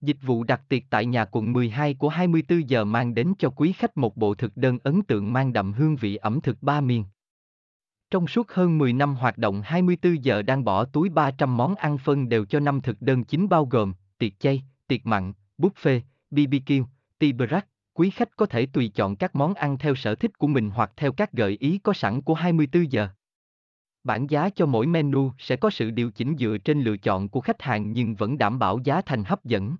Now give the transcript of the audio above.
Dịch vụ đặt tiệc tại nhà quận 12 của 24 giờ mang đến cho quý khách một bộ thực đơn ấn tượng mang đậm hương vị ẩm thực ba miền. Trong suốt hơn 10 năm hoạt động 24 giờ đang bỏ túi 300 món ăn phân đều cho năm thực đơn chính bao gồm tiệc chay, tiệc mặn, buffet, BBQ, Tibrac. Quý khách có thể tùy chọn các món ăn theo sở thích của mình hoặc theo các gợi ý có sẵn của 24 giờ. Bản giá cho mỗi menu sẽ có sự điều chỉnh dựa trên lựa chọn của khách hàng nhưng vẫn đảm bảo giá thành hấp dẫn.